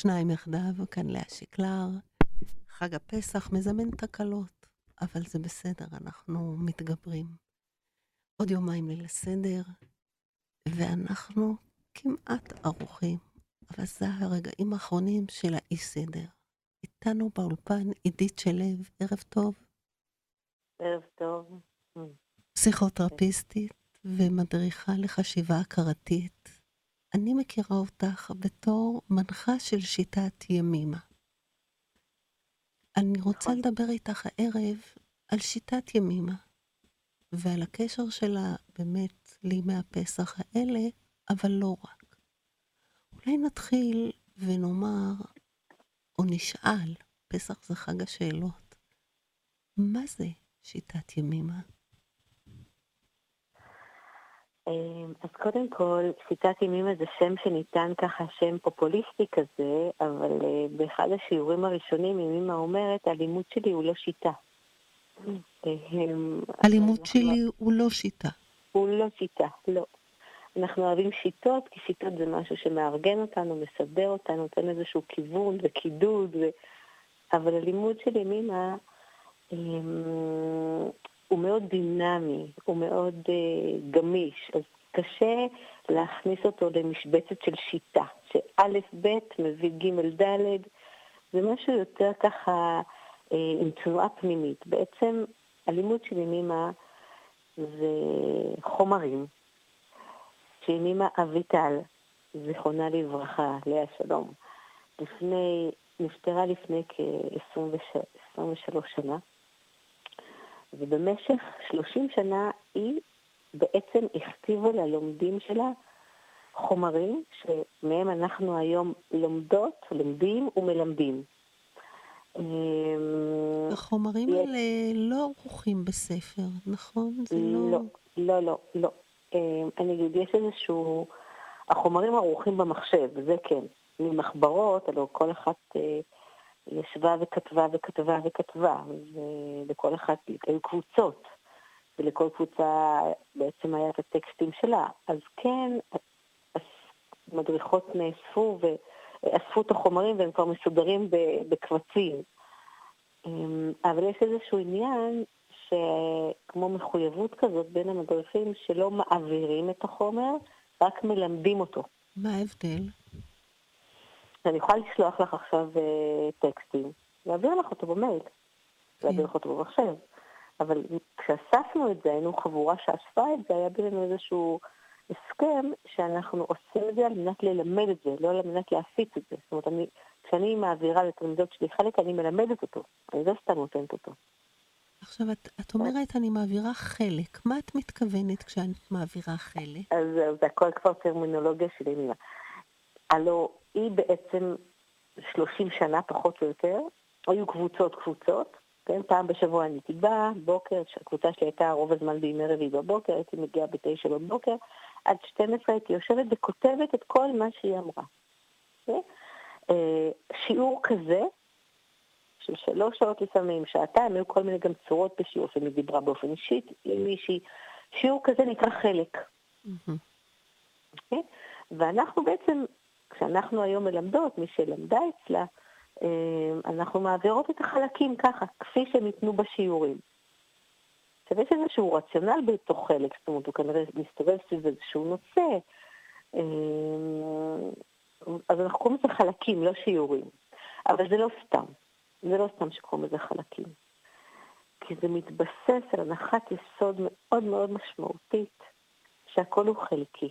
שניים יחדיו, כאן לאה שקלר. חג הפסח מזמן תקלות, אבל זה בסדר, אנחנו מתגברים. עוד יומיים ליל הסדר, ואנחנו כמעט ערוכים, אבל זה הרגעים האחרונים של האי סדר. איתנו באולפן עידית שלו, ערב טוב. ערב טוב. פסיכותרפיסטית ומדריכה לחשיבה הכרתית. אני מכירה אותך בתור מנחה של שיטת ימימה. אני רוצה נכון. לדבר איתך הערב על שיטת ימימה, ועל הקשר שלה באמת לימי הפסח האלה, אבל לא רק. אולי נתחיל ונאמר, או נשאל, פסח זה חג השאלות, מה זה שיטת ימימה? אמ, אז קודם כל, שיטת ימימה זה שם שניתן ככה, שם פופוליסטי כזה, אבל אה, באחד השיעורים הראשונים ימימה אומרת, הלימוד שלי הוא לא שיטה. אמ, הלימוד שלי הוא לא שיטה. הוא לא שיטה, לא. אנחנו אוהבים שיטות, כי שיטות זה משהו שמארגן אותנו, מסדר אותנו, נותן איזשהו כיוון וקידוד, ו... אבל הלימוד של ימימה הוא מאוד דינמי, הוא מאוד אה, גמיש, אז קשה להכניס אותו למשבצת של שיטה, שא' ב' מביא ג' ד', זה משהו יותר ככה אה, עם תנועה פנימית. בעצם הלימוד של ימימה זה חומרים, שימימה אביטל, זיכרונה לברכה, לאה שלום, לפני, נפטרה לפני כ-23 שנה, ובמשך 30 שנה היא בעצם הכתיבה ללומדים שלה חומרים שמהם אנחנו היום לומדות, לומדים ומלמדים. אמ, החומרים יש- האלה לא ערוכים בספר, נכון? זה לא... לא, לא, לא, לא. אמ, אני אגיד, יש איזשהו... החומרים ערוכים במחשב, זה כן. ממחברות, הלוא כל אחת אה, ישבה וכתבה וכתבה וכתבה, ולכל אחת היו קבוצות, ולכל קבוצה בעצם היה את הטקסטים שלה. אז כן, מדריכות נאספו ואספו את החומרים והם כבר מסודרים בקבצים. אמ, אבל יש איזשהו עניין שכמו מחויבות כזאת בין המדריכים שלא מעבירים את החומר, רק מלמדים אותו. מה ההבדל? אני יכולה לשלוח לך עכשיו אה, טקסטים, להעביר לך אותו במייל, להעביר לך אותו במחשב. אבל כשאספנו את זה, היינו חבורה שאספה את זה, היה בינינו איזשהו הסכם שאנחנו עושים את זה על מנת ללמד את זה, לא על מנת להפיץ את זה. זאת אומרת, אני, כשאני מעבירה לתלמידות שלי חלק, אני מלמדת אותו. אני לא סתם נותנת אותו. עכשיו, את, את אומרת, אני מעבירה חלק. מה את מתכוונת כשאת מעבירה חלק? אז זהו, זה הכל כבר טרמינולוגיה של ימינה. הלו היא בעצם 30 שנה, פחות או יותר, היו קבוצות קבוצות, כן? פעם בשבוע אני הייתי באה, בוקר, הקבוצה שלי הייתה רוב הזמן בימי רביעי בבוקר, הייתי מגיעה בתשע בבוקר, עד 12 הייתי יושבת וכותבת את כל מה שהיא אמרה. כן? אה, שיעור כזה, של שלוש שעות לפעמים, שעתיים, היו כל מיני גם צורות בשיעור, לפעמים היא דיברה באופן אישי עם מישהי, שיעור כזה נקרא חלק. מהמם. אוקיי? ואנחנו בעצם, כשאנחנו היום מלמדות, מי שלמדה אצלה, אה, אנחנו מעבירות את החלקים ככה, כפי שהם ניתנו בשיעורים. עכשיו, יש איזשהו רציונל בתוך חלק, זאת אומרת, הוא כנראה מסתובב סביב איזשהו נושא, אה, אז אנחנו קוראים לזה חלקים, לא שיעורים. אבל זה לא סתם, זה לא סתם שקוראים לזה חלקים. כי זה מתבסס על הנחת יסוד מאוד מאוד משמעותית, שהכל הוא חלקי.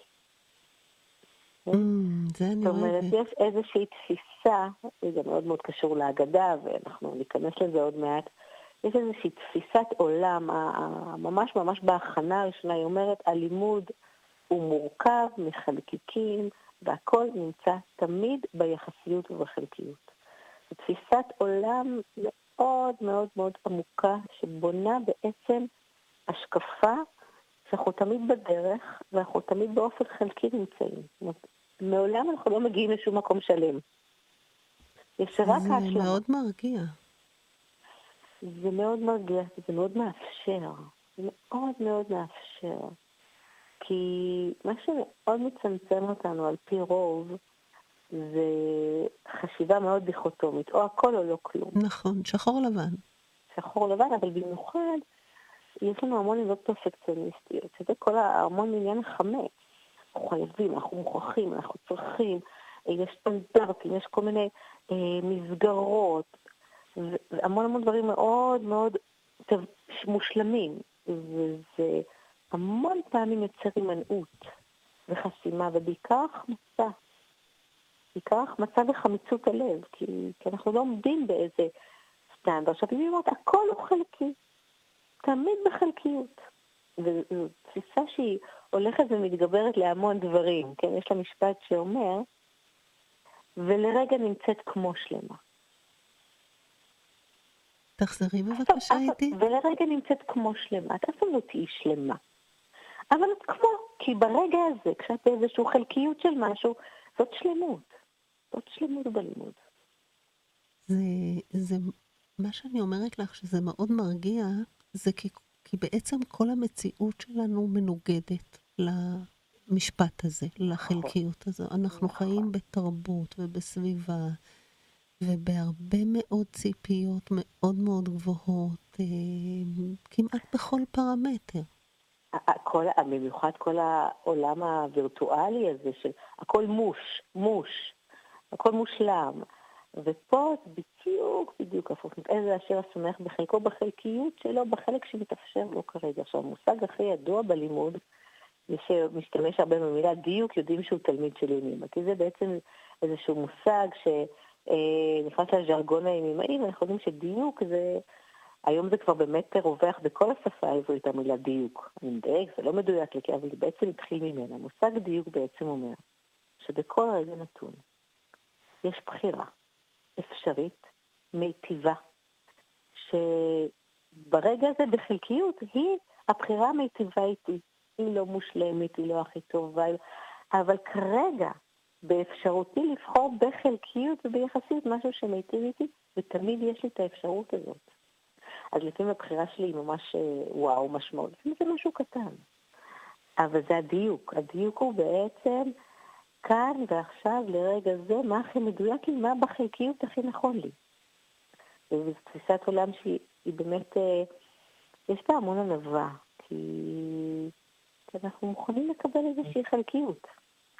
זה אני זאת אומרת. יש איזושהי תפיסה, זה מאוד מאוד קשור להגדה, ואנחנו ניכנס לזה עוד מעט, יש איזושהי תפיסת עולם, ממש ממש בהכנה הראשונה, היא אומרת, הלימוד הוא מורכב מחלקיקים, והכל נמצא תמיד ביחסיות ובחלקיות. זו תפיסת עולם מאוד מאוד מאוד עמוקה, שבונה בעצם השקפה שאנחנו תמיד בדרך, ואנחנו תמיד באופן חלקי נמצאים. זאת אומרת, מעולם אנחנו לא מגיעים לשום מקום שלם. יש רק זה ההשלמה. מאוד מרגיע. זה מאוד מרגיע, זה מאוד מאפשר. זה מאוד מאוד מאפשר. כי מה שמאוד מצמצם אותנו על פי רוב זה חשיבה מאוד דיכוטומית, או הכל או לא כלום. נכון, שחור לבן. שחור לבן, אבל במיוחד יש לנו המון עמדות פרפקציוניסטיות, שזה כל המון עניין החמץ. אנחנו חייבים, אנחנו מוכרחים, אנחנו צריכים, יש סטנדרטים, יש כל מיני אה, מסגרות, והמון המון דברים מאוד מאוד מושלמים, וזה המון פעמים יוצר הימנעות וחסימה, ובעיקר החמצה. בעיקר החמצה וחמיצות הלב, כי, כי אנחנו לא עומדים באיזה סטנדרט. עכשיו, היא אומרת, הכל הוא חלקי, תמיד בחלקיות. וזו תפיסה שהיא הולכת ומתגברת להמון דברים, כן? יש לה משפט שאומר, ולרגע נמצאת כמו שלמה. תחזרי בבקשה איתי. ולרגע נמצאת כמו שלמה. את אף פעם לא תהיי שלמה. אבל את כמו, כי ברגע הזה, כשאת באיזושהי חלקיות של משהו, זאת שלמות. זאת שלמות בלימוד. זה, זה, מה שאני אומרת לך, שזה מאוד מרגיע, זה כי, כי בעצם כל המציאות שלנו מנוגדת למשפט הזה, לחלקיות הזו. אנחנו. חיים בתרבות ובסביבה. ובהרבה מאוד ציפיות מאוד מאוד גבוהות, אה, כמעט בכל פרמטר. כל, במיוחד כל העולם הווירטואלי הזה של הכל מוש, מוש, הכל מושלם. ופה בדיוק בדיוק הפוך. איזה אשר השמח בחלקו, בחלקיות שלו, בחלק שמתאפשר לו כרגע. עכשיו, המושג הכי ידוע בלימוד, מי שמשתמש הרבה במילה דיוק, יודעים שהוא תלמיד של ימימה. כי זה בעצם איזשהו מושג ש... אה, לז'רגון הימימאי, ואנחנו יודעים שדיוק זה, היום זה כבר באמת רווח בכל השפה העברית המילה דיוק. אני מדייק, זה לא מדויק לי, אבל זה בעצם התחיל ממנה. המושג דיוק בעצם אומר שבכל רגע נתון יש בחירה אפשרית, מיטיבה, שברגע הזה בחלקיות היא הבחירה המיטיבה איתי. היא לא מושלמת, היא לא הכי טובה, אבל כרגע באפשרותי לבחור בחלקיות וביחסיות משהו שמיטיב איתי, ותמיד יש לי את האפשרות הזאת. אז לפעמים הבחירה שלי היא ממש אה, וואו, משמעות. לפעמים זה משהו קטן. אבל זה הדיוק. הדיוק הוא בעצם כאן ועכשיו, לרגע זה, מה הכי מדויק לי, מה בחלקיות הכי נכון לי. וזו תפיסת עולם שהיא באמת, אה, יש בה המון ענווה, כי אנחנו מוכנים לקבל איזושהי חלקיות.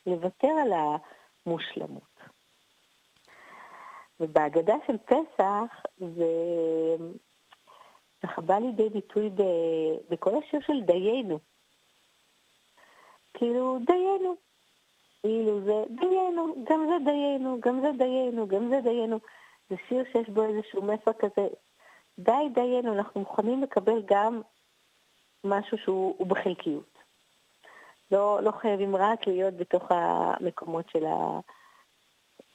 לוותר על המושלמות. ובהגדה של פסח זה ככה בא לידי ביטוי ב... בכל השיר של דיינו. כאילו, דיינו. כאילו זה דיינו, גם זה דיינו, גם זה דיינו, גם זה דיינו. זה שיר שיש בו איזשהו מסר כזה, די דיינו, אנחנו מוכנים לקבל גם משהו שהוא בחלקיות. לא, לא חייבים רק להיות בתוך המקומות של, ה,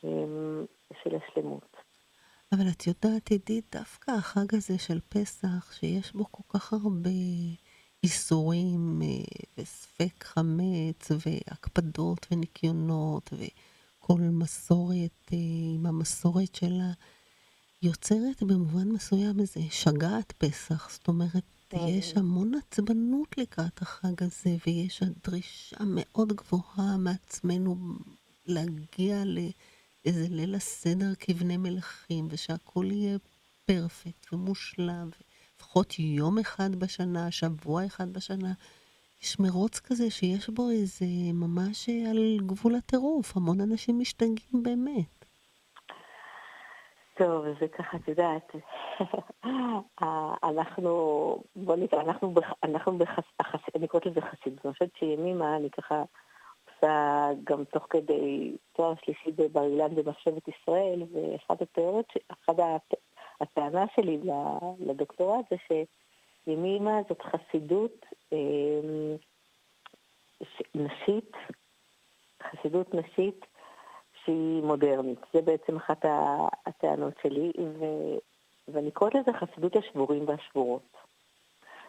אמ, של השלמות. אבל את יודעת, עידית, דווקא החג הזה של פסח, שיש בו כל כך הרבה איסורים אה, וספק חמץ והקפדות וניקיונות וכל מסורת אה, עם המסורת שלה, יוצרת במובן מסוים איזה שגעת פסח. זאת אומרת, יש המון עצבנות לקראת החג הזה, ויש דרישה מאוד גבוהה מעצמנו להגיע לאיזה ליל הסדר כבני מלכים, ושהכול יהיה פרפקט ומושלם, לפחות יום אחד בשנה, שבוע אחד בשנה. יש מרוץ כזה שיש בו איזה ממש על גבול הטירוף, המון אנשים משתגעים באמת. טוב, זה ככה, את יודעת, אנחנו, בוא נקרא, אנחנו, אנחנו בחס... אני קוראת לזה חסידות. אני חושבת שימימה, אני ככה עושה גם תוך כדי תואר שלישי בבר אילן במחשבת ישראל, ואחת התיאוריות, אחת הטענה שלי לדוקטורט זה שימימה זאת חסידות אה, נשית, חסידות נשית שהיא מודרנית. זה בעצם אחת הטענות שלי, ו... ואני קוראת לזה חסידות השבורים והשבורות.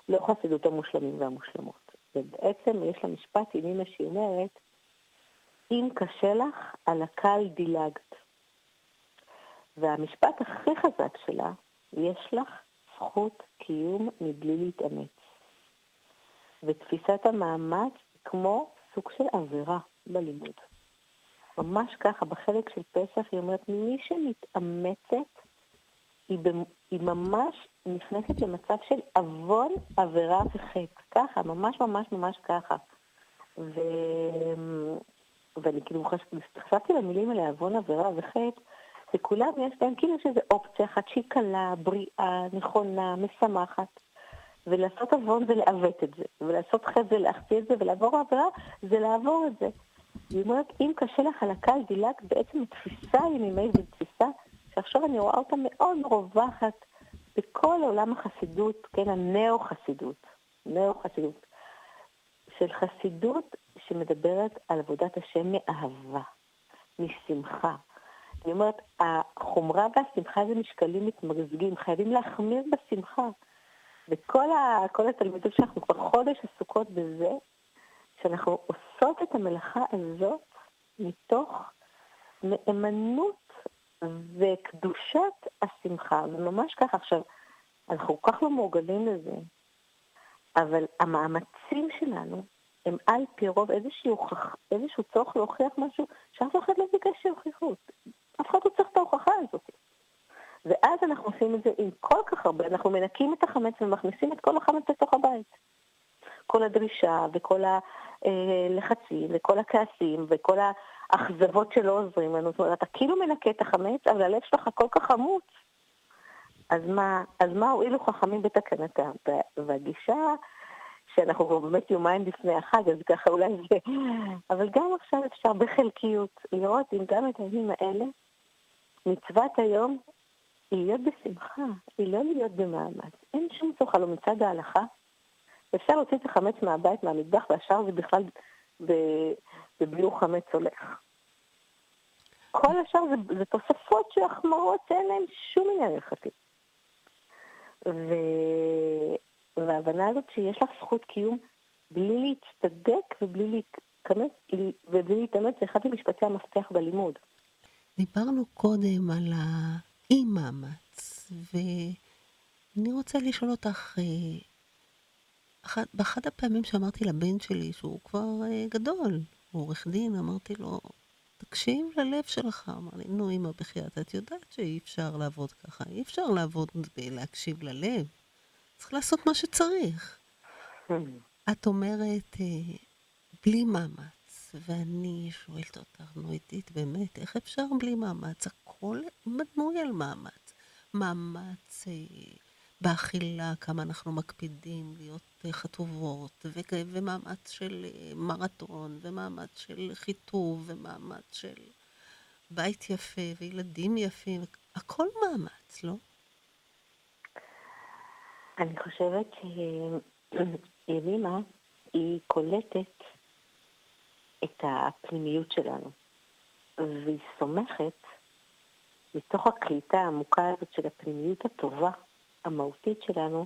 לא חסידות המושלמים והמושלמות. ובעצם יש לה משפט עם אמא שהיא אומרת, אם קשה לך, על הקל דילגת. והמשפט הכי חזק שלה, יש לך זכות קיום מבלי להתאמץ. ותפיסת המאמץ כמו סוג של עבירה בלימוד. ממש ככה, בחלק של פסח היא אומרת, מי שמתאמצת, היא, במ... היא ממש נכנסת למצב של עוון, עבירה וחטא. ככה, ממש ממש ממש ככה. ו... ואני כאילו חשבתי למילים האלה, עוון, עבירה וחטא, וכולם יש להם כאילו שזה אופציה אחת שהיא קלה, בריאה, נכונה, משמחת. ולעשות עוון זה לעוות את זה, ולעשות חטא זה להחטיא את זה, ולעבור עבירה זה לעבור את זה. היא אומרת, אם קשה לך על הקל, דילג בעצם תפיסה ימימי ותפיסה שעכשיו אני רואה אותה מאוד רווחת בכל עולם החסידות, כן, הנאו-חסידות, נאו-חסידות, של חסידות שמדברת על עבודת השם מאהבה, משמחה. אני אומרת, החומרה והשמחה זה משקלים מתמזגים, חייבים להחמיר בשמחה. וכל ה, התלמידות שאנחנו כבר חודש עסוקות בזה, שאנחנו עושות את המלאכה הזאת מתוך נאמנות וקדושת השמחה, וממש ככה. עכשיו, אנחנו כל כך לא מורגלים לזה, אבל המאמצים שלנו הם על פי רוב איזשהו, איזשהו צורך להוכיח משהו שאף אחד לא ביקש שיוכיחו. אף אחד לא צריך את ההוכחה הזאת. ואז אנחנו עושים את זה עם כל כך הרבה, אנחנו מנקים את החמץ ומכניסים את כל החמץ לתוך הבית. כל הדרישה וכל הלחצים וכל הכעסים וכל האכזבות שלא עוזרים לנו. זאת אומרת, אתה כאילו מנקה את החמץ, אבל הלב שלך כל כך חמוץ. אז מה, אז מה הועילו חכמים בתקנתם? והגישה שאנחנו כבר באמת יומיים לפני החג, אז ככה אולי זה... אבל גם עכשיו אפשר בחלקיות לראות אם גם את הימים האלה, מצוות היום היא להיות בשמחה, היא לא להיות במאמץ. אין שום צורך, הלוא מצד ההלכה, אפשר להוציא את החמץ מהבית, מהמטבח, והשאר זה בכלל בביאור חמץ הולך. כל השאר זה, זה תוספות של החמרות שאין להן שום עניין הלכתי. ו... וההבנה הזאת שיש לך זכות קיום בלי להצטדק ובלי להתכנס, ובלי להתאמץ, זה אחד ממשפטי המפתח בלימוד. דיברנו קודם על האי-מאמץ, ואני רוצה לשאול אותך, אה, אחת, באחת הפעמים שאמרתי לבן שלי, שהוא כבר אה, גדול, הוא עורך דין, אמרתי לו, תקשיב ללב שלך. אמר לי, נו, אמא, בחייאת, את יודעת שאי אפשר לעבוד ככה, אי אפשר לעבוד בלהקשיב ללב. צריך לעשות מה שצריך. את אומרת, אה, בלי מאמץ, ואני שואלת אותך, נו, עידית, באמת, איך אפשר בלי מאמץ? הכל בנוי על מאמץ. מאמץ אה, באכילה, כמה אנחנו מקפידים להיות אה, חטובות, ומאמץ של מרתון, ומאמץ של חיטוב, ומאמץ של בית יפה, וילדים יפים, הכל מאמץ, לא? אני חושבת שימימה היא קולטת את הפנימיות שלנו, והיא סומכת מתוך הקליטה העמוקה הזאת של הפנימיות הטובה, המהותית שלנו,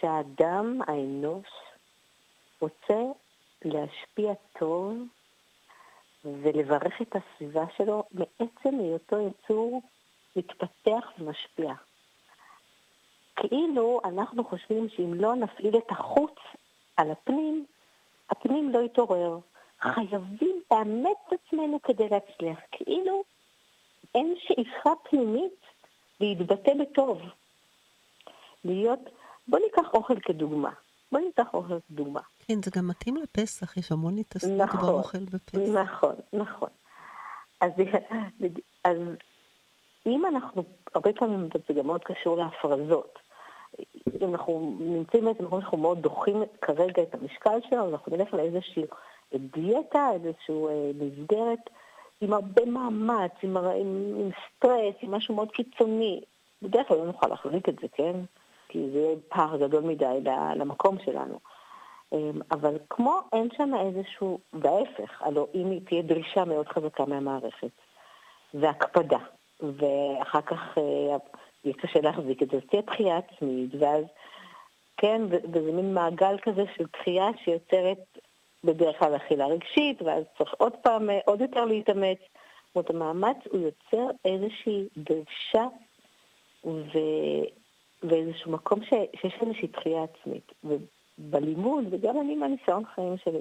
שהאדם, האנוש, רוצה להשפיע טוב ולברך את הסביבה שלו מעצם היותו יצור מתפתח ומשפיע. כאילו אנחנו חושבים שאם לא נפעיל את החוץ על הפנים, הפנים לא יתעורר. חייבים לאמץ את עצמנו כדי להצליח. כאילו אין שאיפה פנימית להתבטא בטוב. להיות, בוא ניקח אוכל כדוגמה. בוא ניקח אוכל כדוגמה. כן, זה גם מתאים לפסח, יש המון התעסקות נכון, באוכל בפסח. נכון, נכון. אז, אז אם אנחנו, הרבה פעמים זה גם מאוד קשור להפרזות. אם אנחנו נמצאים באיזה מקום שאנחנו מאוד דוחים כרגע את המשקל שלנו, אנחנו נלך לאיזושהי דיאטה, איזושהי אה, מסגרת עם הרבה מאמץ, עם, עם, עם סטרס, עם משהו מאוד קיצוני. בדרך כלל לא נוכל להחזיק את זה, כן? כי זה יהיה פער גדול מדי למקום שלנו. אמ, אבל כמו אין שם איזשהו, וההפך, הלוא אם תהיה דרישה מאוד חזקה מהמערכת, והקפדה, ואחר כך אה, יהיה קשה להחזיק את זה, אז תהיה דחייה עצמית, ואז, כן, וזה מין מעגל כזה של דחייה שיוצרת בדרך כלל אכילה רגשית, ואז צריך עוד פעם, אה, עוד יותר להתאמץ. זאת אומרת, המאמץ הוא יוצר איזושהי דרישה ו... ואיזשהו מקום ש... שיש איזושהי דחייה עצמית. ובלימוד, וגם אני מהניסיון חיים שלי,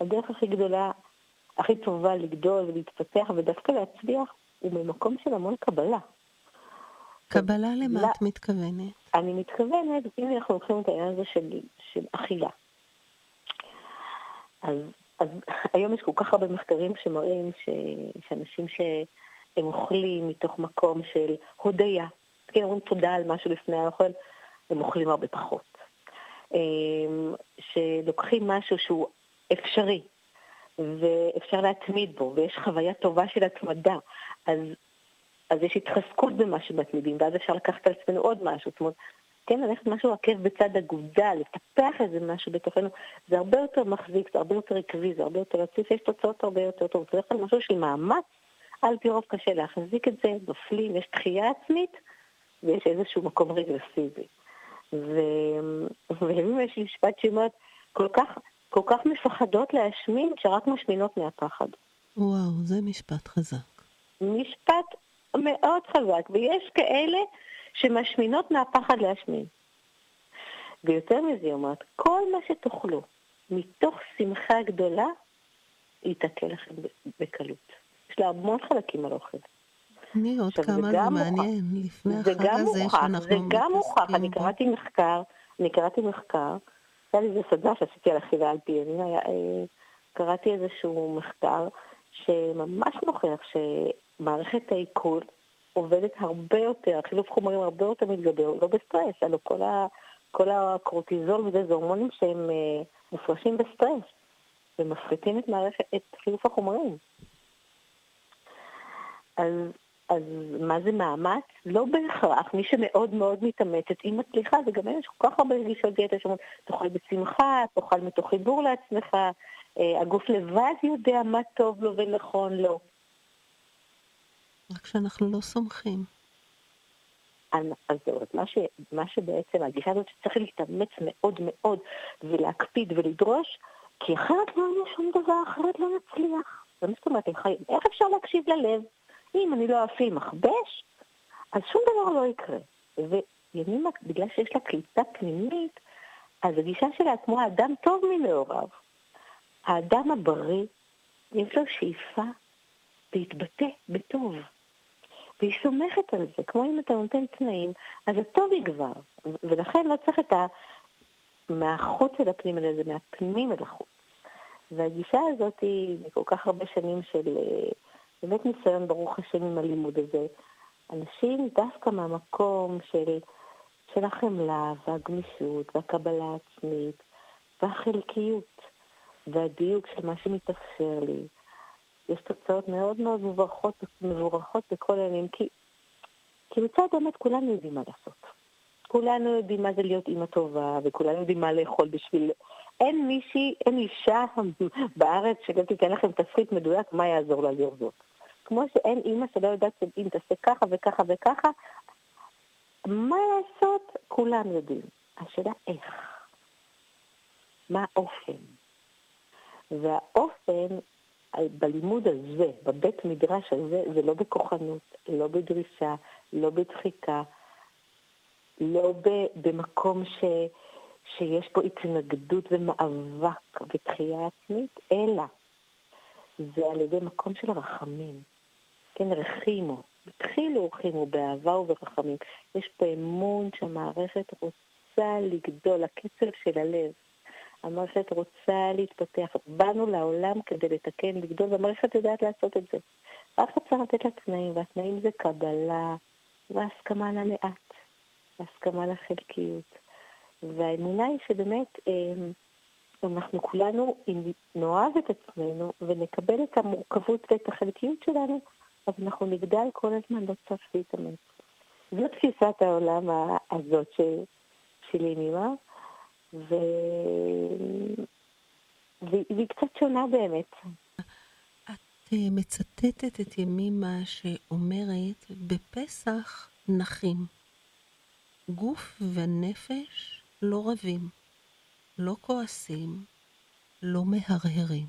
הדרך הכי גדולה הכי טובה לגדול ולהתפתח ודווקא להצליח הוא ממקום של המון קבלה. קבלה למה. את מתכוונת? אני מתכוונת, אם אנחנו לוקחים את העניין הזה של, של אכילה. אז, אז היום יש כל כך הרבה מחקרים שמראים ש, שאנשים שהם אוכלים מתוך מקום של הודיה, כן, אומרים תודה על משהו לפני האוכל, הם אוכלים הרבה פחות. אמ, שלוקחים משהו שהוא אפשרי, ואפשר להתמיד בו, ויש חוויה טובה של התמדה, אז, אז יש התחזקות במה שמתמידים, ואז אפשר לקחת על עצמנו עוד משהו. זאת אומרת, כן, ללכת משהו עקב בצד אגודל, לטפח איזה משהו בתוכנו, זה הרבה יותר מחזיק, זה הרבה יותר עקבי, זה הרבה יותר רציף, יש תוצאות הרבה יותר טוב. זה כלל משהו של מאמץ, על פי רוב קשה להחזיק את זה, נופלים, יש דחייה עצמית, ויש איזשהו מקום רגרסיבי. ולפעמים יש לי משפט שאומרת, כל כך, כל כך מפחדות להשמין, שרק משמינות מהפחד. וואו, זה משפט חזק. משפט מאוד חזק, ויש כאלה שמשמינות מהפחד להשמין. ויותר מזה, היא אומרת, כל מה שתאכלו מתוך שמחה גדולה, ייתקל לכם בקלות. יש לה המון חלקים על אוכל. תני עוד כמה זה מעניין, לפני החג הזה שאנחנו זה גם מוכח, אני קראתי מחקר, אני קראתי מחקר, היה לי איזה סדנה שעשיתי על אכילה על פי, אני אה, קראתי איזשהו מחקר שממש מוכיח שמערכת העיכול עובדת הרבה יותר, חילוף חומרים הרבה יותר מתגבר, לא בסטרס, הלוא כל, ה, כל הקורטיזול וזה, זה הורמונים שהם אה, מופרשים בסטרס, ומפחיתים את את חילוף החומרים. אז אז מה זה מאמץ? לא בהכרח. מי שמאוד מאוד מתאמצת, היא מצליחה, וגם יש כל כך הרבה רגישות דיאטה שאומרים, תאכל בשמחה, תאכל מתוך חיבור לעצמך, אה, הגוף לבד יודע מה טוב לו ונכון לו. רק שאנחנו לא סומכים. אז זהו, מה, ש, מה שבעצם, הגישה הזאת שצריך להתאמץ מאוד מאוד ולהקפיד ולדרוש, כי אחרת לא יהיה שום דבר, אחרת לא נצליח. זאת אומרת, איך אפשר להקשיב ללב? אם אני לא אפעיל מכבש, אז שום דבר לא יקרה. וימימה, בגלל שיש לה קליטה פנימית, אז הגישה שלה כמו האדם טוב מנעוריו. האדם הבריא, יש לו שאיפה להתבטא בטוב. והיא סומכת על זה, כמו אם אתה נותן תנאים, אז הטוב יגבר. ולכן לא צריך את ה... מהחוץ אל הפנים, אלא זה מהפנים אל החוץ. והגישה הזאת היא כל כך הרבה שנים של אה, באמת ניסיון, ברוך השם, עם הלימוד הזה. אנשים דווקא מהמקום של, של החמלה והגמישות והקבלה העצמית והחלקיות והדיוק של מה שמתאפשר לי, יש תוצאות מאוד מאוד מבורכות, מבורכות בכל העניינים, כי, כי מצד האמת כולנו יודעים מה לעשות. כולנו יודעים מה זה להיות אימא טובה, וכולנו יודעים מה לאכול בשביל... אין מישהי, אין אישה בארץ שגם תיתן לכם תפריט מדויק מה יעזור לה זאת. כמו שאין אימא שלא יודעת שאם תעשה ככה וככה וככה, מה לעשות, כולם יודעים. השאלה איך. מה האופן. והאופן בלימוד הזה, בבית מדרש הזה, זה לא בכוחנות, לא בדרישה, לא בדחיקה, לא במקום ש, שיש פה התנגדות ומאבק ותחייה עצמית, אלא זה על ידי מקום של רחמים. כן, רחימו. התחילו רחימו באהבה וברחמים. יש פה אמון שהמערכת רוצה לגדול, הקצב של הלב. המערכת רוצה להתפתח. באנו לעולם כדי לתקן, לגדול, והמערכת יודעת לעשות את זה. רק צריך לתת לה תנאים, והתנאים זה קבלה והסכמה ללאט, והסכמה לחלקיות. והאמונה היא שבאמת אה, אנחנו כולנו, אם נאהב את עצמנו ונקבל את המורכבות ואת החלקיות שלנו, אז אנחנו נגדל כל הזמן, לא צריך להתאמץ. זו תפיסת העולם הזאת. שלי נימה, ו... והיא קצת שונה באמת. את אה, מצטטת את ימימה שאומרת, בפסח נחים. גוף ונפש לא רבים, לא כועסים, לא מהרהרים.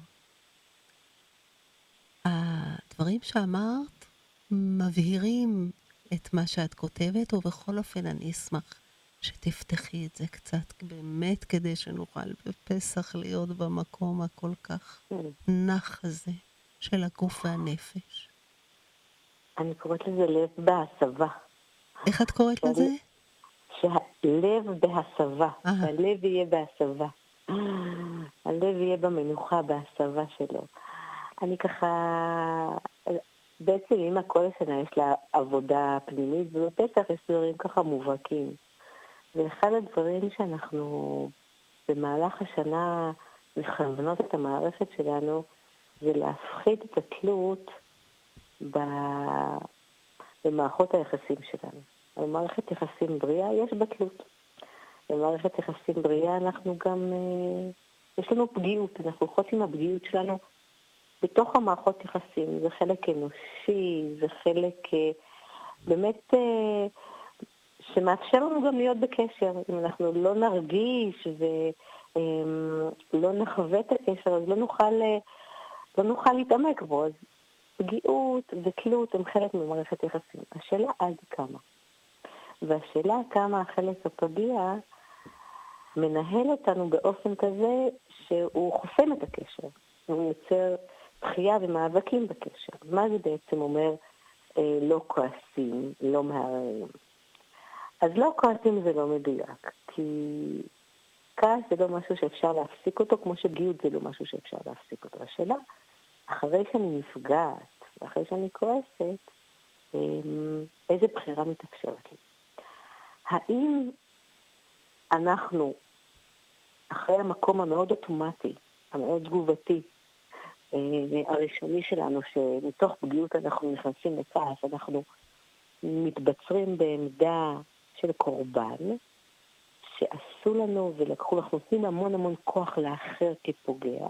הדברים שאמרת מבהירים את מה שאת כותבת, ובכל אופן אני אשמח שתפתחי את זה קצת, באמת כדי שנוכל בפסח להיות במקום הכל כך נח הזה. של הגוף והנפש? אני קוראת לזה לב בהסבה. איך את קוראת שאני- לזה? שהלב בהסבה. שהלב יהיה בהסבה. הלב יהיה במנוחה, בהסבה שלו. אני ככה, בעצם אמא כל השנה יש לה עבודה פנימית, ובפסח יש דברים ככה מובהקים. ואחד הדברים שאנחנו במהלך השנה מכוונות את המערכת שלנו, זה להפחית את התלות ב- במערכות היחסים שלנו. במערכת יחסים בריאה יש בה תלות. במערכת יחסים בריאה אנחנו גם, אה, יש לנו פגיעות, אנחנו הולכות עם הפגיעות שלנו בתוך המערכות יחסים. זה חלק אנושי, זה חלק אה, באמת אה, שמאפשר לנו גם להיות בקשר. אם אנחנו לא נרגיש ולא נחווה את הקשר, אז לא נוכל, אה, לא נוכל להתעמק בו. אז פגיעות ותלות הם חלק ממערכת יחסים. השאלה עד כמה. והשאלה כמה החלק הפגיע מנהל אותנו באופן כזה שהוא חוסם את הקשר. הוא יוצר דחייה ומאבקים בקשר. מה זה בעצם אומר אה, לא כועסים, לא מערערים? אז לא כועסים זה לא מדויק, כי כעס זה לא משהו שאפשר להפסיק אותו, כמו שגיאות זה לא משהו שאפשר להפסיק אותו. השאלה, אחרי שאני נפגעת, ואחרי שאני כועסת, אה, איזה בחירה מתאפשרת לי? האם אנחנו, אחרי המקום המאוד אוטומטי, המאוד תגובתי, אה, הראשוני שלנו, שמתוך פגיעות אנחנו נכנסים לכעס, אנחנו מתבצרים בעמדה של קורבן, שעשו לנו ולקחו, אנחנו נותנים המון המון כוח לאחר כפוגע,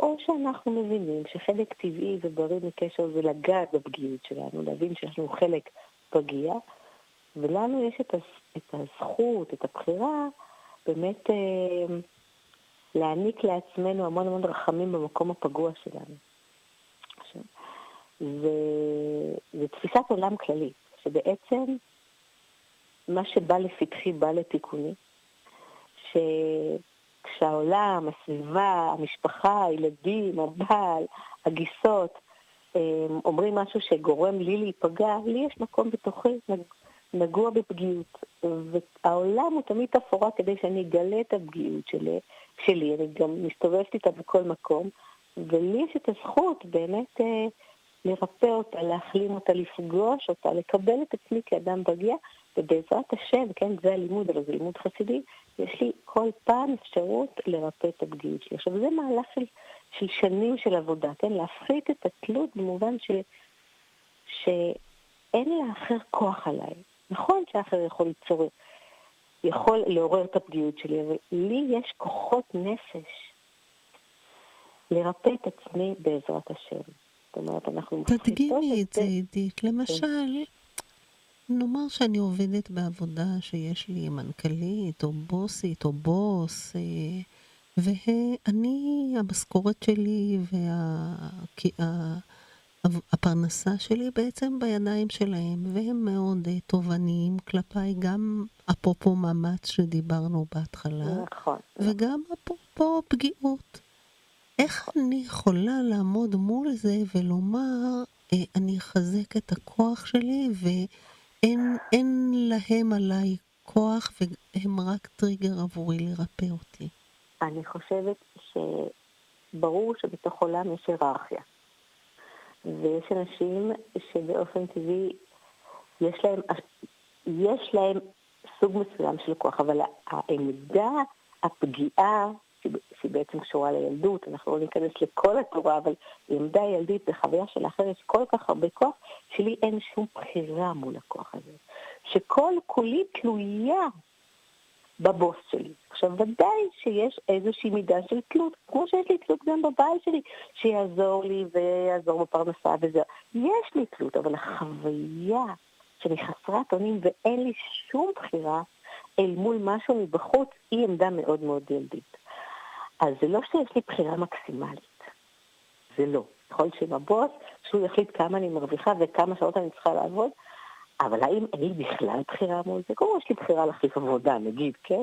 או שאנחנו מבינים שחלק טבעי ובריא מקשר זה לגעת בפגיעות שלנו, להבין שיש לנו חלק פגיע, ולנו יש את, הז- את הזכות, את הבחירה, באמת אה, להעניק לעצמנו המון המון רחמים במקום הפגוע שלנו. עכשיו, זה, זה תפיסת עולם כללית, שבעצם מה שבא לפתחי בא לתיקוני, שכשהעולם, הסביבה, המשפחה, הילדים, הבעל, הגיסות, אומרים משהו שגורם לי להיפגע, לי יש מקום בתוכי נגוע בפגיעות. והעולם הוא תמיד תפאורה כדי שאני אגלה את הפגיעות שלי, שלי, אני גם מסתובבת איתה בכל מקום, ולי יש את הזכות באמת אה, לרפא אותה, להחלים אותה, לפגוש אותה, לקבל את עצמי כאדם פגיע, ובעזרת השם, כן, זה הלימוד, אבל זה לימוד חסידי, יש לי כל פעם אפשרות לרפא את הפגיעות שלי. עכשיו, זה מהלך של, של שנים של עבודה, כן? להפחית את התלות במובן של, שאין לאחר כוח עליי. נכון שהאחר יכול ליצור, יכול לעורר את הפגיעות שלי, אבל לי יש כוחות נפש לרפא את עצמי בעזרת השם. זאת אומרת, אנחנו מפחיתות תדגימי את זה, כן. עידית. למשל, נאמר שאני עובדת בעבודה שיש לי מנכ"לית או בוסית או בוס, אה, ואני, המשכורת שלי והפרנסה שלי בעצם בידיים שלהם, והם מאוד אה, תובעניים כלפיי, גם אפרופו מאמץ שדיברנו בהתחלה. נכון. וגם אפרופו פגיעות. איך אני יכולה לעמוד מול זה ולומר, אה, אני אחזק את הכוח שלי ואין אין להם עליי כוח והם רק טריגר עבורי לרפא אותי. אני חושבת שברור שבתוך עולם יש היררכיה. ויש אנשים שבאופן טבעי יש להם, יש להם סוג מסוים של כוח, אבל העמדה, הפגיעה, שהיא בעצם קשורה לילדות, אנחנו לא ניכנס לכל התורה, אבל עמדה ילדית בחוויה של אחר יש כל כך הרבה כוח, שלי אין שום בחירה מול הכוח הזה. שכל כולי תלויה בבוס שלי. עכשיו, ודאי שיש איזושהי מידה של תלות, כמו שיש לי תלות גם בבעל שלי, שיעזור לי ויעזור בפרנסה וזה. יש לי תלות, אבל החוויה שאני חסרת אונים ואין לי שום בחירה אל מול משהו מבחוץ, היא עמדה מאוד מאוד ילדית. אז זה לא שיש לי בחירה מקסימלית. זה לא. יכול להיות שעם הבוס, שהוא יחליט כמה אני מרוויחה וכמה שעות אני צריכה לעבוד, אבל האם אין לי בכלל בחירה מול זה? כל יש לי בחירה להחליף עבודה, נגיד, כן?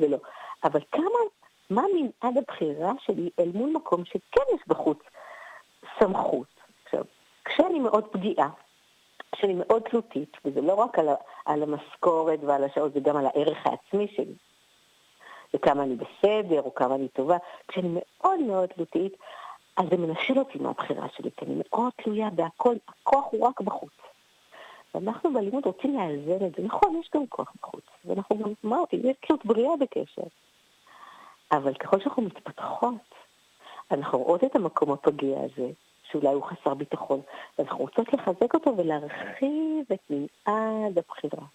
זה לא. אבל כמה, מה מנעד הבחירה שלי אל מול מקום שכן יש בחוץ סמכות. עכשיו, כשאני מאוד פגיעה, כשאני מאוד תלותית, וזה לא רק על, על המשכורת ועל השעות, זה גם על הערך העצמי שלי, וכמה אני בסדר, או כמה אני טובה, כשאני מאוד מאוד תלותית, אז זה מנשל אותי מהבחירה שלי, כי אני מאוד תלויה בהכל, הכוח הוא רק בחוץ. ואנחנו בלימוד רוצים לאזן את זה. נכון, יש גם כוח בחוץ, ואנחנו גם, אמרתי, יש תלות בריאה בקשר. אבל ככל שאנחנו מתפתחות, אנחנו רואות את המקום הפגיע הזה, שאולי הוא חסר ביטחון, ואנחנו רוצות לחזק אותו ולהרחיב את מנעד הבחירה.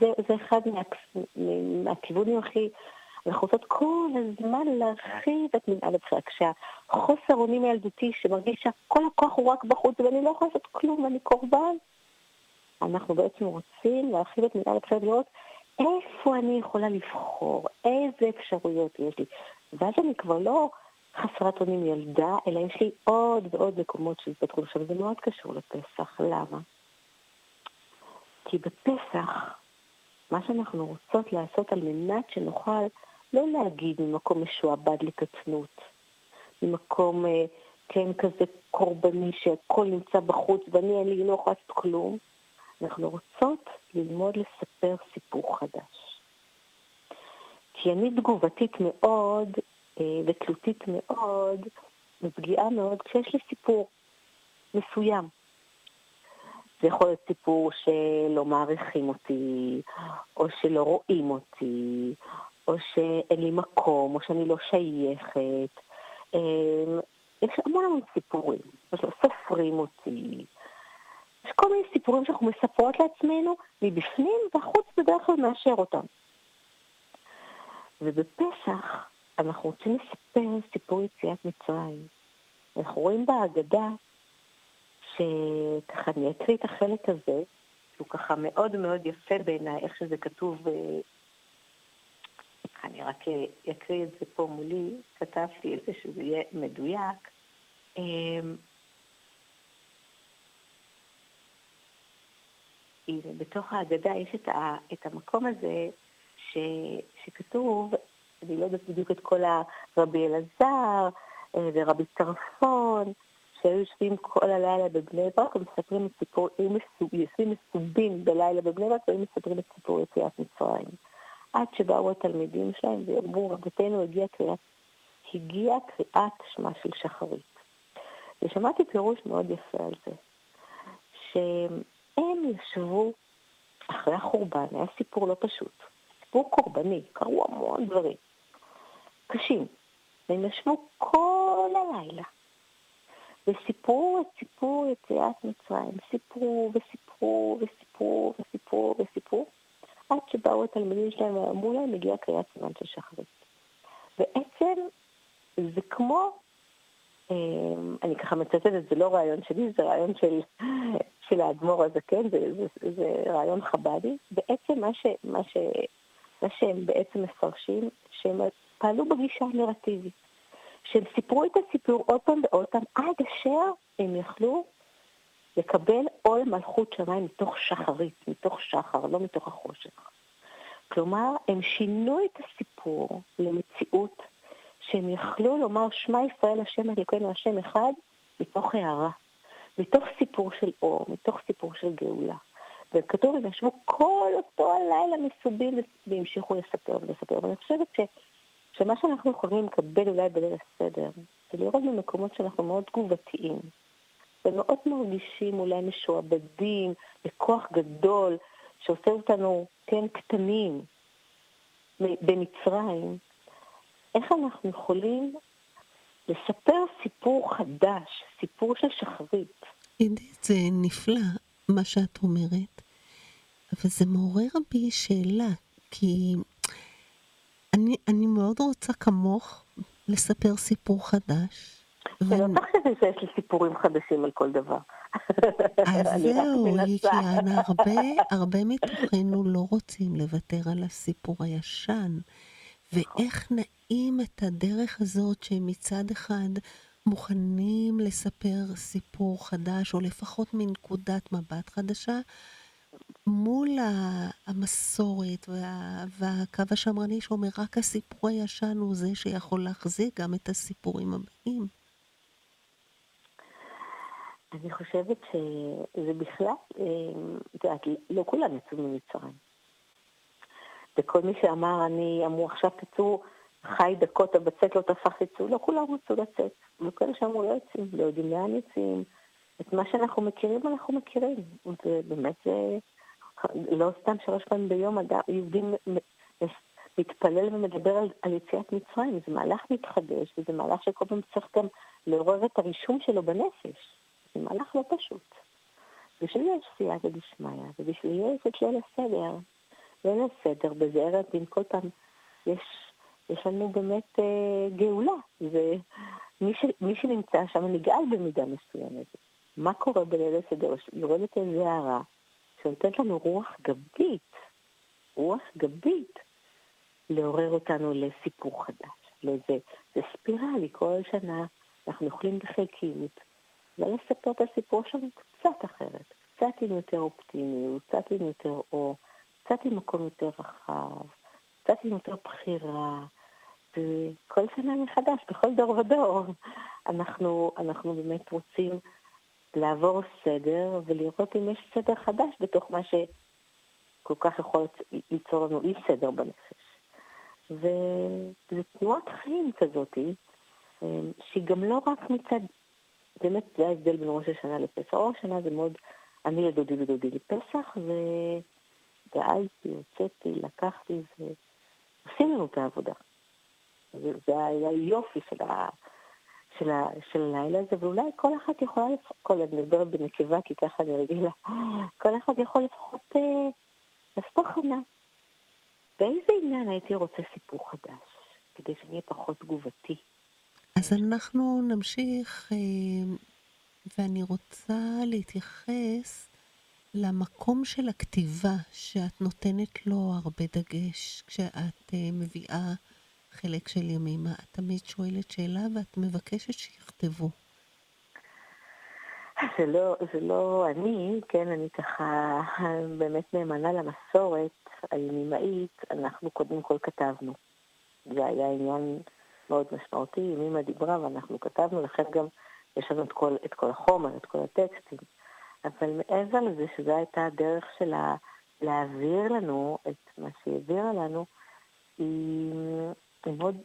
זה, זה אחד מה, מהכיוונים הכי... אנחנו רוצות כל הזמן להרחיב את מנעד הבחירה. כשהחוסר אונים הילדותי שמרגיש שכל הכוח הוא רק בחוץ ואני לא יכולה לעשות כלום ואני קורבן, אנחנו בעצם רוצים להרחיב את מנהל הבחירות ולראות איפה אני יכולה לבחור, איזה אפשרויות יש לי. ואז אני כבר לא חסרת אונים ילדה, אלא יש לי עוד ועוד מקומות שהתפתחו. עכשיו, זה מאוד קשור לפסח. למה? כי בפסח, מה שאנחנו רוצות לעשות על מנת שנוכל לא להגיד ממקום משועבד לקטנות, ממקום, אה, כן, כזה קורבני שהכל נמצא בחוץ ואני אין לי לא יכולה לעשות כלום, אנחנו רוצות ללמוד לספר סיפור חדש. כי אני תגובתית מאוד אה, ותלותית מאוד ופגיעה מאוד כשיש לי סיפור מסוים. זה יכול להיות סיפור שלא מעריכים אותי, או שלא רואים אותי, או שאין לי מקום, או שאני לא שייכת. אה, יש המון המון סיפורים. סופרים אותי, יש כל מיני סיפורים שאנחנו מספרות לעצמנו מבפנים, והחוץ בדרך כלל מאשר אותם. ובפסח אנחנו רוצים לספר סיפור יציאת מצרים. אנחנו רואים בהגדה, שככה אני אקריא את החלק הזה, שהוא ככה מאוד מאוד יפה בעיניי, איך שזה כתוב, אה, אני רק אקריא את זה פה מולי, כתבתי את זה שזה יהיה מדויק. אמ, הנה, בתוך ההגדה יש את, ה, את המקום הזה ש, שכתוב, אני לא יודעת בדיוק את כל הרבי אלעזר אה, ורבי טרפון, שהיו יושבים כל הלילה בבני ברק ומספרים את סיפור, היו יושבים מסובים בלילה בבני ברק והיו מספרים את סיפור יציאת מצרים. עד שבאו התלמידים שלהם ואמרו, רבותינו הגיעה קריאת, הגיעה קריאת שמה של שחרית. ושמעתי פירוש מאוד יפה על זה, ש... הם ישבו אחרי החורבן, היה סיפור לא פשוט, סיפור קורבני, קרו המון דברים קשים, והם ישבו כל הלילה וסיפרו את סיפור יציאת מצרים, סיפרו וסיפרו וסיפרו וסיפרו וסיפרו, עד שבאו התלמידים שלהם ואמרו להם, הגיע קריאת סימן של שחרית. בעצם זה כמו אמ, אני ככה מצטטת, זה לא רעיון שלי, זה רעיון של, של האדמו"ר הזקן, זה, זה, זה רעיון חב"די. בעצם מה, ש, מה, ש, מה שהם בעצם מפרשים, שהם פעלו בגישה הנרטיבית. שהם סיפרו את הסיפור עוד פעם ועוד פעם, עד אשר הם יכלו לקבל עול מלכות שמיים מתוך שחרית, מתוך שחר, לא מתוך החושך. כלומר, הם שינו את הסיפור למציאות שהם יכלו לומר שמע ישראל השם אלוקינו השם אחד מתוך הערה, מתוך סיפור של אור, מתוך סיפור של גאולה. וכתוב, הם ישבו כל אותו הלילה מסובים והמשיכו לספר ולספר. ואני חושבת ש, שמה שאנחנו יכולים לקבל אולי בליל הסדר, זה לראות במקומות שאנחנו מאוד תגובתיים, ומאוד מרגישים אולי משועבדים בכוח גדול שעושה אותנו, כן, קטנים במצרים, איך אנחנו יכולים לספר סיפור חדש, סיפור של שחרית. עידית, זה נפלא מה שאת אומרת, אבל זה מעורר בי שאלה, כי אני, אני מאוד רוצה כמוך לספר סיפור חדש. זה לא תחשבי שיש לי סיפורים חדשים על כל דבר. אז זהו, כי הרבה, הרבה מתוכנו לא רוצים לוותר על הסיפור הישן. ואיך נעים את הדרך הזאת שמצד אחד מוכנים לספר סיפור חדש, או לפחות מנקודת מבט חדשה, מול המסורת וה, והקו השמרני שאומר רק הסיפור הישן הוא זה שיכול להחזיק גם את הסיפורים הבאים. אני חושבת שזה בכלל, את יודעת, לא כולם יצאו ממצרים. וכל מי שאמר, אני אמרו עכשיו תצאו חי דקות הבצק לא תפס יצאו, לא כולם רצו לצאת. וכאלה שאמרו לא יוצאים, לא יודעים לאן יוצאים. את מה שאנחנו מכירים אנחנו מכירים. ובאמת זה לא סתם שלוש פעמים ביום אדם, יהודים מתפלל ומדבר על, על יציאת מצרים. זה מהלך מתחדש, וזה מהלך שכל פעם צריך גם לעורר את הרישום שלו בנפש. זה מהלך לא פשוט. בשביל יש סייעתא דשמיא, ובשביל יש את ליל הסדר. ליל הסדר בזעיר אנפין כל פעם יש, יש לנו באמת אה, גאולה, ומי ש, שנמצא שם נגאל במידה מסוימת. מה קורה בליל הסדר? יורדת איזה הערה שנותנת לנו רוח גבית, רוח גבית, לעורר אותנו לסיפור חדש, לאיזה, זה ספירלי, כל שנה אנחנו אוכלים בחלקיות, ולספר את הסיפור שלנו קצת אחרת, קצת עם יותר אופטימיות, קצת עם יותר אור, קצת עם מקום יותר רחב, קצת עם יותר בחירה, וכל שנה מחדש, בכל דור ודור, אנחנו, אנחנו באמת רוצים לעבור סדר ולראות אם יש סדר חדש בתוך מה שכל כך יכול ליצור לנו אי סדר בנפש. וזו תנועת חיים כזאתי, שהיא גם לא רק מצד, באמת זה ההבדל בין ראש השנה לפסח. ראש השנה זה מאוד, אני לדודי ודודי לפסח, וגאלתי, הוצאתי, לקחתי, ועושים לנו את העבודה. זה היה יופי של, ה, של, ה, של הלילה הזה, ואולי כל אחת יכולה, לפחות, אני מדברת בנקבה כי ככה אני רגילה, כל אחד יכול לפחות אה, לעשות הכנה. באיזה עניין הייתי רוצה סיפור חדש, כדי שאני אהיה פחות תגובתי? אז אנחנו נמשיך, אה, ואני רוצה להתייחס למקום של הכתיבה, שאת נותנת לו הרבה דגש כשאת אה, מביאה חלק של ימימה. את תמיד שואלת שאלה ואת מבקשת שיכתבו. זה לא, זה לא אני, כן, אני ככה באמת נאמנה למסורת הימימאית, אנחנו קודם כל כתבנו. זה היה עניין מאוד משמעותי, ימימה דיברה ואנחנו כתבנו, לכן גם יש לנו את כל, את כל החומר, את כל הטקסטים. אבל מעבר לזה שזו הייתה הדרך שלה להעביר לנו את מה שהיא העבירה לנו, היא, היא מאוד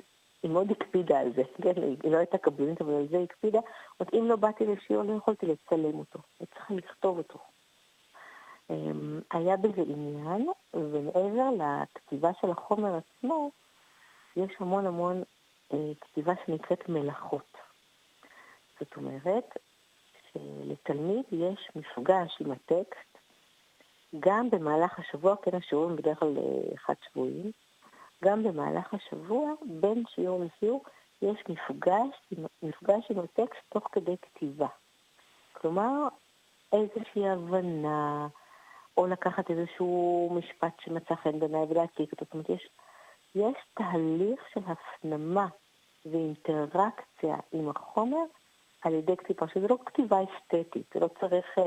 היא מאוד הקפידה על זה, כן, היא לא הייתה קבלנית, אבל על זה היא הקפידה. זאת אומרת, אם לא באתי לשיעור, לא יכולתי לצלם אותו, הייתי צריכה לכתוב אותו. אמ, היה בזה עניין, ומעבר לכתיבה של החומר עצמו, יש המון המון אה, כתיבה שנקראת מלאכות. זאת אומרת, שלתלמיד יש מפגש עם הטקסט גם במהלך השבוע, כן השיעורים בדרך כלל אה, חד שבועים, גם במהלך השבוע, בין שיעור לשיעור, יש מפגש, מפגש עם הטקסט תוך כדי כתיבה. כלומר, איזושהי הבנה, או לקחת איזשהו משפט שמצא חן בעיניי ולהציג אותו. זאת אומרת, יש, יש תהליך של הפנמה ואינטראקציה עם החומר על ידי כתיבה, שזה לא כתיבה אסתטית, זה לא צריך אה,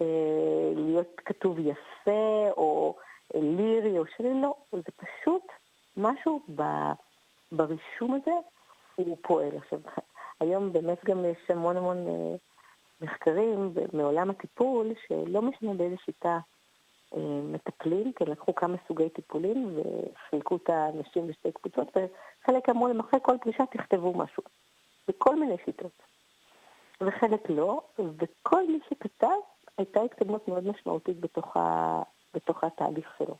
אה, להיות כתוב יפה או אה, לירי או שלי, לא, זה פשוט משהו ב, ברישום הזה הוא פועל. עכשיו, היום באמת גם יש המון המון אה, מחקרים מעולם הטיפול, שלא משנה באיזה שיטה אה, מטפלים, כי לקחו כמה סוגי טיפולים וחילקו את האנשים לשתי קבוצות, וחלק אמרו להם אחרי כל פגישה תכתבו משהו, בכל מיני שיטות. וחלק לא, וכל מי שכתב, הייתה התקדמות מאוד משמעותית בתוך, ה... בתוך התהליך שלו.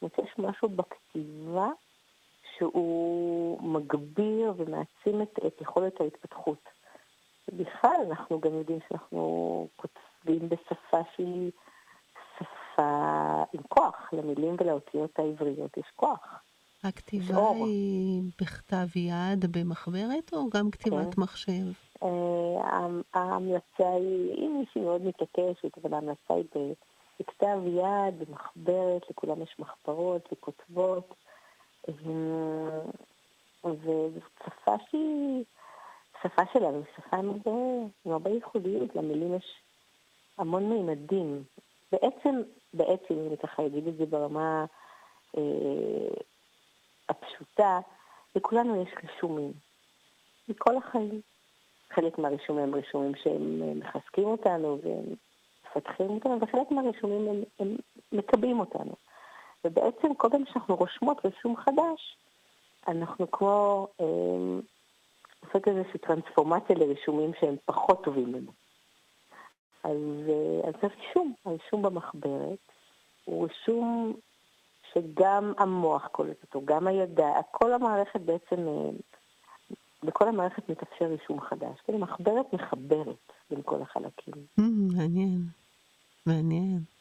זאת אומרת, יש משהו בכתיבה שהוא מגביר ומעצים את, את יכולת ההתפתחות. בכלל, אנחנו גם יודעים שאנחנו כותבים בשפה שהיא שפה עם כוח, למילים ולאותיות העבריות יש כוח. הכתיבה היא בכתב יד במחברת או גם כתיבת כן. מחשב? אה, ההמלצה היא, אם מישהי מאוד מתעקשת, אבל ההמלצה היא בכתב יד, במחברת, לכולם יש מחברות וכותבות. וזו שפה שהיא, שפה שלנו, שפה עם הרבה, ייחודיות, למילים יש המון מימדים. בעצם, בעצם, אם אני ככה אגיד את זה ברמה אה, הפשוטה, לכולנו יש רישומים, מכל החיים. חלק מהרישומים הם רישומים שהם אה, מחזקים אותנו ומפתחים אותנו, וחלק מהרישומים הם, הם מקבעים אותנו. ובעצם כל פעם שאנחנו רושמות רישום חדש, אנחנו כמו אה, עושות איזושהי טרנספורמציה לרישומים שהם פחות טובים לנו. אז, אה, אז זה רישום, הרישום במחברת הוא רישום שגם המוח קולט אותו, גם הידע, כל המערכת בעצם, אה, בכל המערכת מתאפשר רישום חדש. כן, מחברת מחברת בין כל החלקים. Mm, מעניין, מעניין.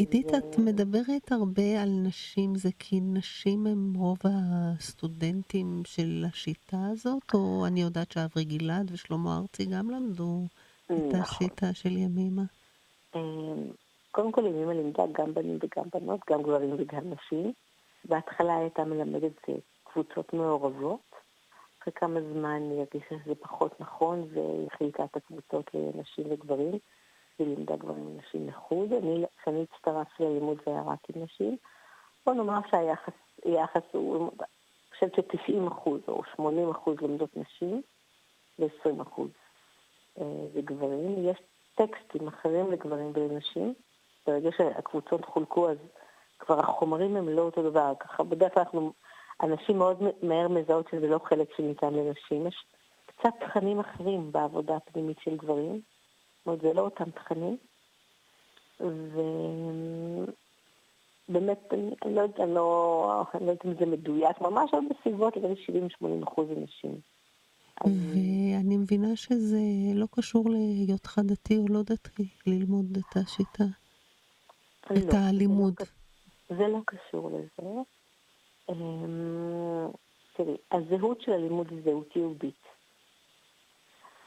עידית, את מדברת הרבה על נשים, זה כי נשים הם רוב הסטודנטים של השיטה הזאת, או אני יודעת שאברי גלעד ושלמה ארצי גם למדו את נכון. השיטה של ימימה? אה, קודם כל, ימימה לימדה גם בנים וגם בנות, גם גברים וגם נשים. בהתחלה הייתה מלמדת קבוצות מעורבות. אחרי כמה זמן היא הרגישה שזה פחות נכון, והיא חילקה את הקבוצות לנשים וגברים. לימדה גברים ונשים לחוד. אני, כשאני הצטרפתי ללימוד זה היה רק עם נשים. בוא נאמר שהיחס הוא, אני חושבת ש-90 אחוז או 80 אחוז לומדות נשים ו-20 אחוז אה, לגברים. יש טקסטים אחרים לגברים ולנשים. ברגע שהקבוצות חולקו אז כבר החומרים הם לא אותו דבר. ככה בדרך כלל אנחנו, אנשים מאוד מהר מזהות שזה לא חלק שניתן לנשים. יש קצת תכנים אחרים בעבודה הפנימית של גברים. זאת אומרת, זה לא אותם תכנים. ובאמת, אני, לא יודעת, לא, אני לא יודעת אם זה מדויק, ממש עוד בסביבות לבין 70-80 אחוז אנשים. ואני מבינה שזה לא קשור להיותך דתי או לא דתי, ללמוד את השיטה, את לא, הלימוד. זה לא, זה לא קשור לזה. אמ, תראי, הזהות של הלימוד היא זהות יהודית.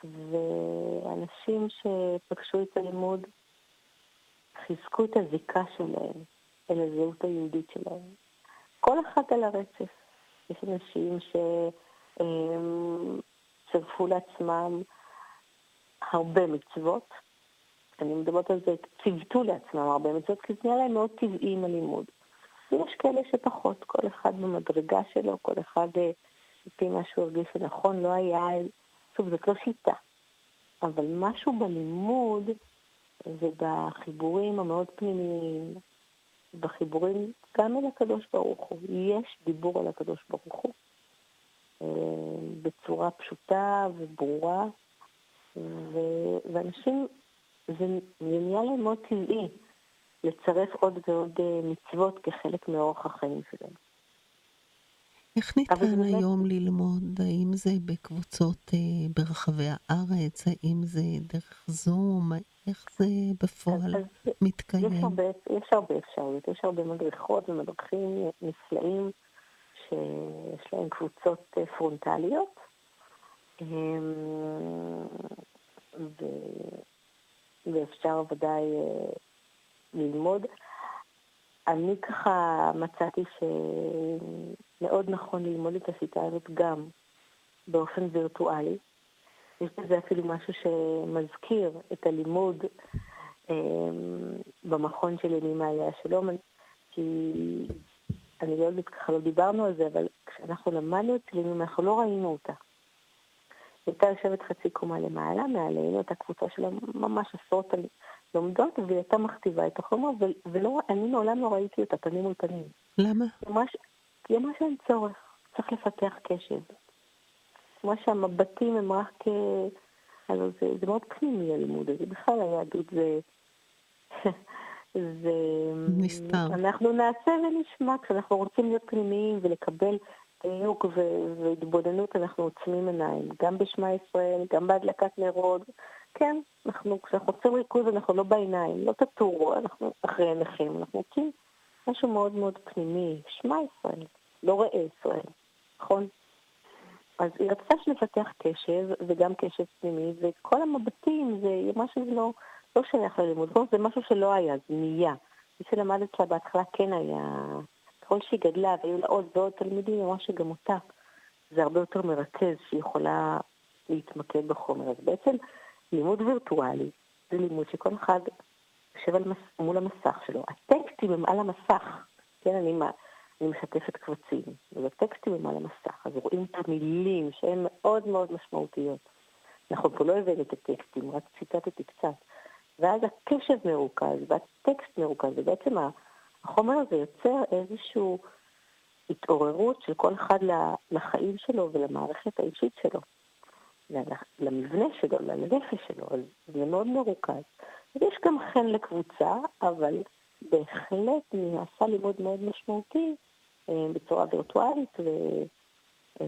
ואנשים שפגשו את הלימוד חיזקו את הזיקה שלהם אל הזהות היהודית שלהם. כל אחד על הרצף. יש אנשים שצירפו לעצמם הרבה מצוות. אני מדברת על זה, ציוותו לעצמם הרבה מצוות, כי זה נראה להם מאוד טבעי עם הלימוד. ויש כאלה שפחות, כל אחד במדרגה שלו, כל אחד לפי מה שהוא הרגיש שנכון, לא היה שוב, זאת לא שיטה, אבל משהו בלימוד ובחיבורים המאוד פנימיים, בחיבורים גם אל הקדוש ברוך הוא, יש דיבור על הקדוש ברוך הוא אה, בצורה פשוטה וברורה, ו... ואנשים, זה, זה נהיה להם מאוד טבעי לצרף עוד ועוד אה, מצוות כחלק מאורח החיים שלהם. איך ניתן היום ללמוד? האם זה בקבוצות אה, ברחבי הארץ? האם זה דרך זום? איך זה בפועל אז, מתקיים? יש הרבה, יש הרבה אפשרויות, יש הרבה מדריכות ומדריכים נפלאים שיש להם קבוצות אה, פרונטליות. ו... ואפשר ודאי אה, ללמוד. אני ככה מצאתי שמאוד נכון ללמוד את השיטה הזאת גם באופן וירטואלי. יש בזה אפילו משהו שמזכיר את הלימוד אה, במכון של ימימה עליה שלום, כי אני לא יודעת, ככה לא דיברנו על זה, אבל כשאנחנו למדנו את ימימה, אנחנו לא ראינו אותה. היא הייתה יושבת חצי קומה למעלה, מעלינו הייתה קבוצה של ממש עשרות לומדות, והיא הייתה מכתיבה את החומר, ואני מעולם לא ראיתי אותה פנים מול פנים. למה? ממש, כי ממש אין צורך, צריך לפתח קשב. כמו שהמבטים הם רק... הלוא זה, זה מאוד פנימי הלימוד הזה, בכלל היהדות זה... זה... נסתר. אנחנו נעשה ונשמע, כשאנחנו רוצים להיות פנימיים ולקבל דיוק והתבוננות, אנחנו עוצמים עיניים, גם בשמע ישראל, גם בהדלקת נרות. כן, אנחנו, כשאנחנו רוצים ריכוז אנחנו לא בעיניים, לא תטורו, אנחנו אחרי עיניכם, אנחנו רוצים משהו מאוד מאוד פנימי, שמע ישראל, לא ראה ישראל, נכון? אז היא רצתה שנפתח קשב, וגם קשב פנימי, וכל המבטים זה משהו שלא לא שייך ללימוד, זה משהו שלא היה, זה נהיה. מי שלמד אצלה בהתחלה כן היה, ככל שהיא גדלה והיו לה עוד ועוד תלמידים, היא אמרה שגם אותה זה הרבה יותר מרכז, שהיא יכולה להתמקד בחומר. אז בעצם לימוד וירטואלי זה לימוד שכל אחד יושב מס... מול המסך שלו. הטקסטים הם על המסך, כן, אני, אני משתפת קבצים, והטקסטים הם על המסך, אז רואים את המילים שהן מאוד מאוד משמעותיות. נכון, פה לא הבאתי את הטקסטים, רק ציטטתי קצת. ואז הקשב מרוכז, והטקסט מרוכז, ובעצם החומר הזה יוצר איזושהי התעוררות של כל אחד לחיים שלו ולמערכת האישית שלו, למבנה שלו, לנפש שלו, אז זה מאוד מרוכז. יש גם חן לקבוצה, אבל בהחלט נעשה לימוד מאוד משמעותי אה, בצורה וירטואלית, ו... אה,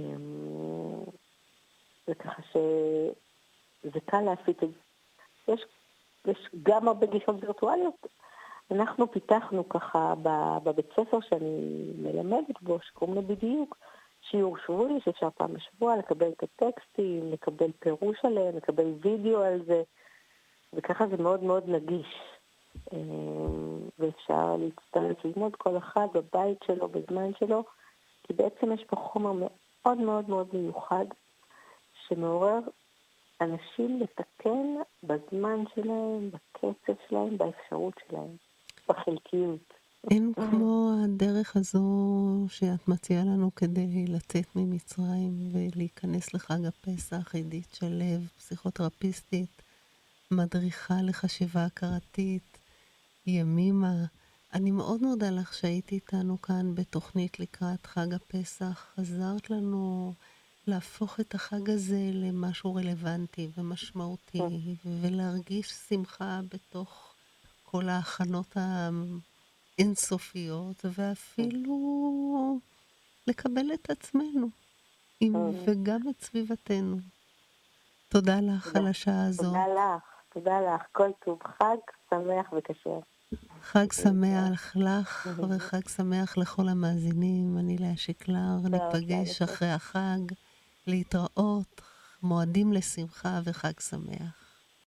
וככה שזה קל להפיץ את זה. יש, יש גם הרבה גישות וירטואליות. אנחנו פיתחנו ככה בבית ספר שאני מלמדת בו, שקוראים לו בדיוק, שיעור שבועי שאפשר פעם בשבוע לקבל את הטקסטים, לקבל פירוש עליהם, לקבל וידאו על זה, וככה זה מאוד מאוד נגיש. אה, ואפשר להצטרף ללמוד כל אחד בבית שלו, בזמן שלו, כי בעצם יש פה חומר מאוד מאוד מאוד מיוחד, שמעורר אנשים לתקן בזמן שלהם, בקצב שלהם, באפשרות שלהם, בחלקיות. אין כמו הדרך הזו שאת מציעה לנו כדי לצאת ממצרים ולהיכנס לחג הפסח, עידית שלו, פסיכותרפיסטית, מדריכה לחשיבה הכרתית, ימימה. אני מאוד מודה לך שהיית איתנו כאן בתוכנית לקראת חג הפסח. עזרת לנו להפוך את החג הזה למשהו רלוונטי ומשמעותי, ולהרגיש שמחה בתוך כל ההכנות האינסופיות, ואפילו לקבל את עצמנו, וגם את סביבתנו. תודה לך על השעה הזו. תודה לך, תודה לך. כל טוב חג שמח וקשה. חג שמח לך וחג שמח לכל המאזינים. אני לאה שקלר, ניפגש אחרי החג, להתראות, מועדים לשמחה וחג שמח.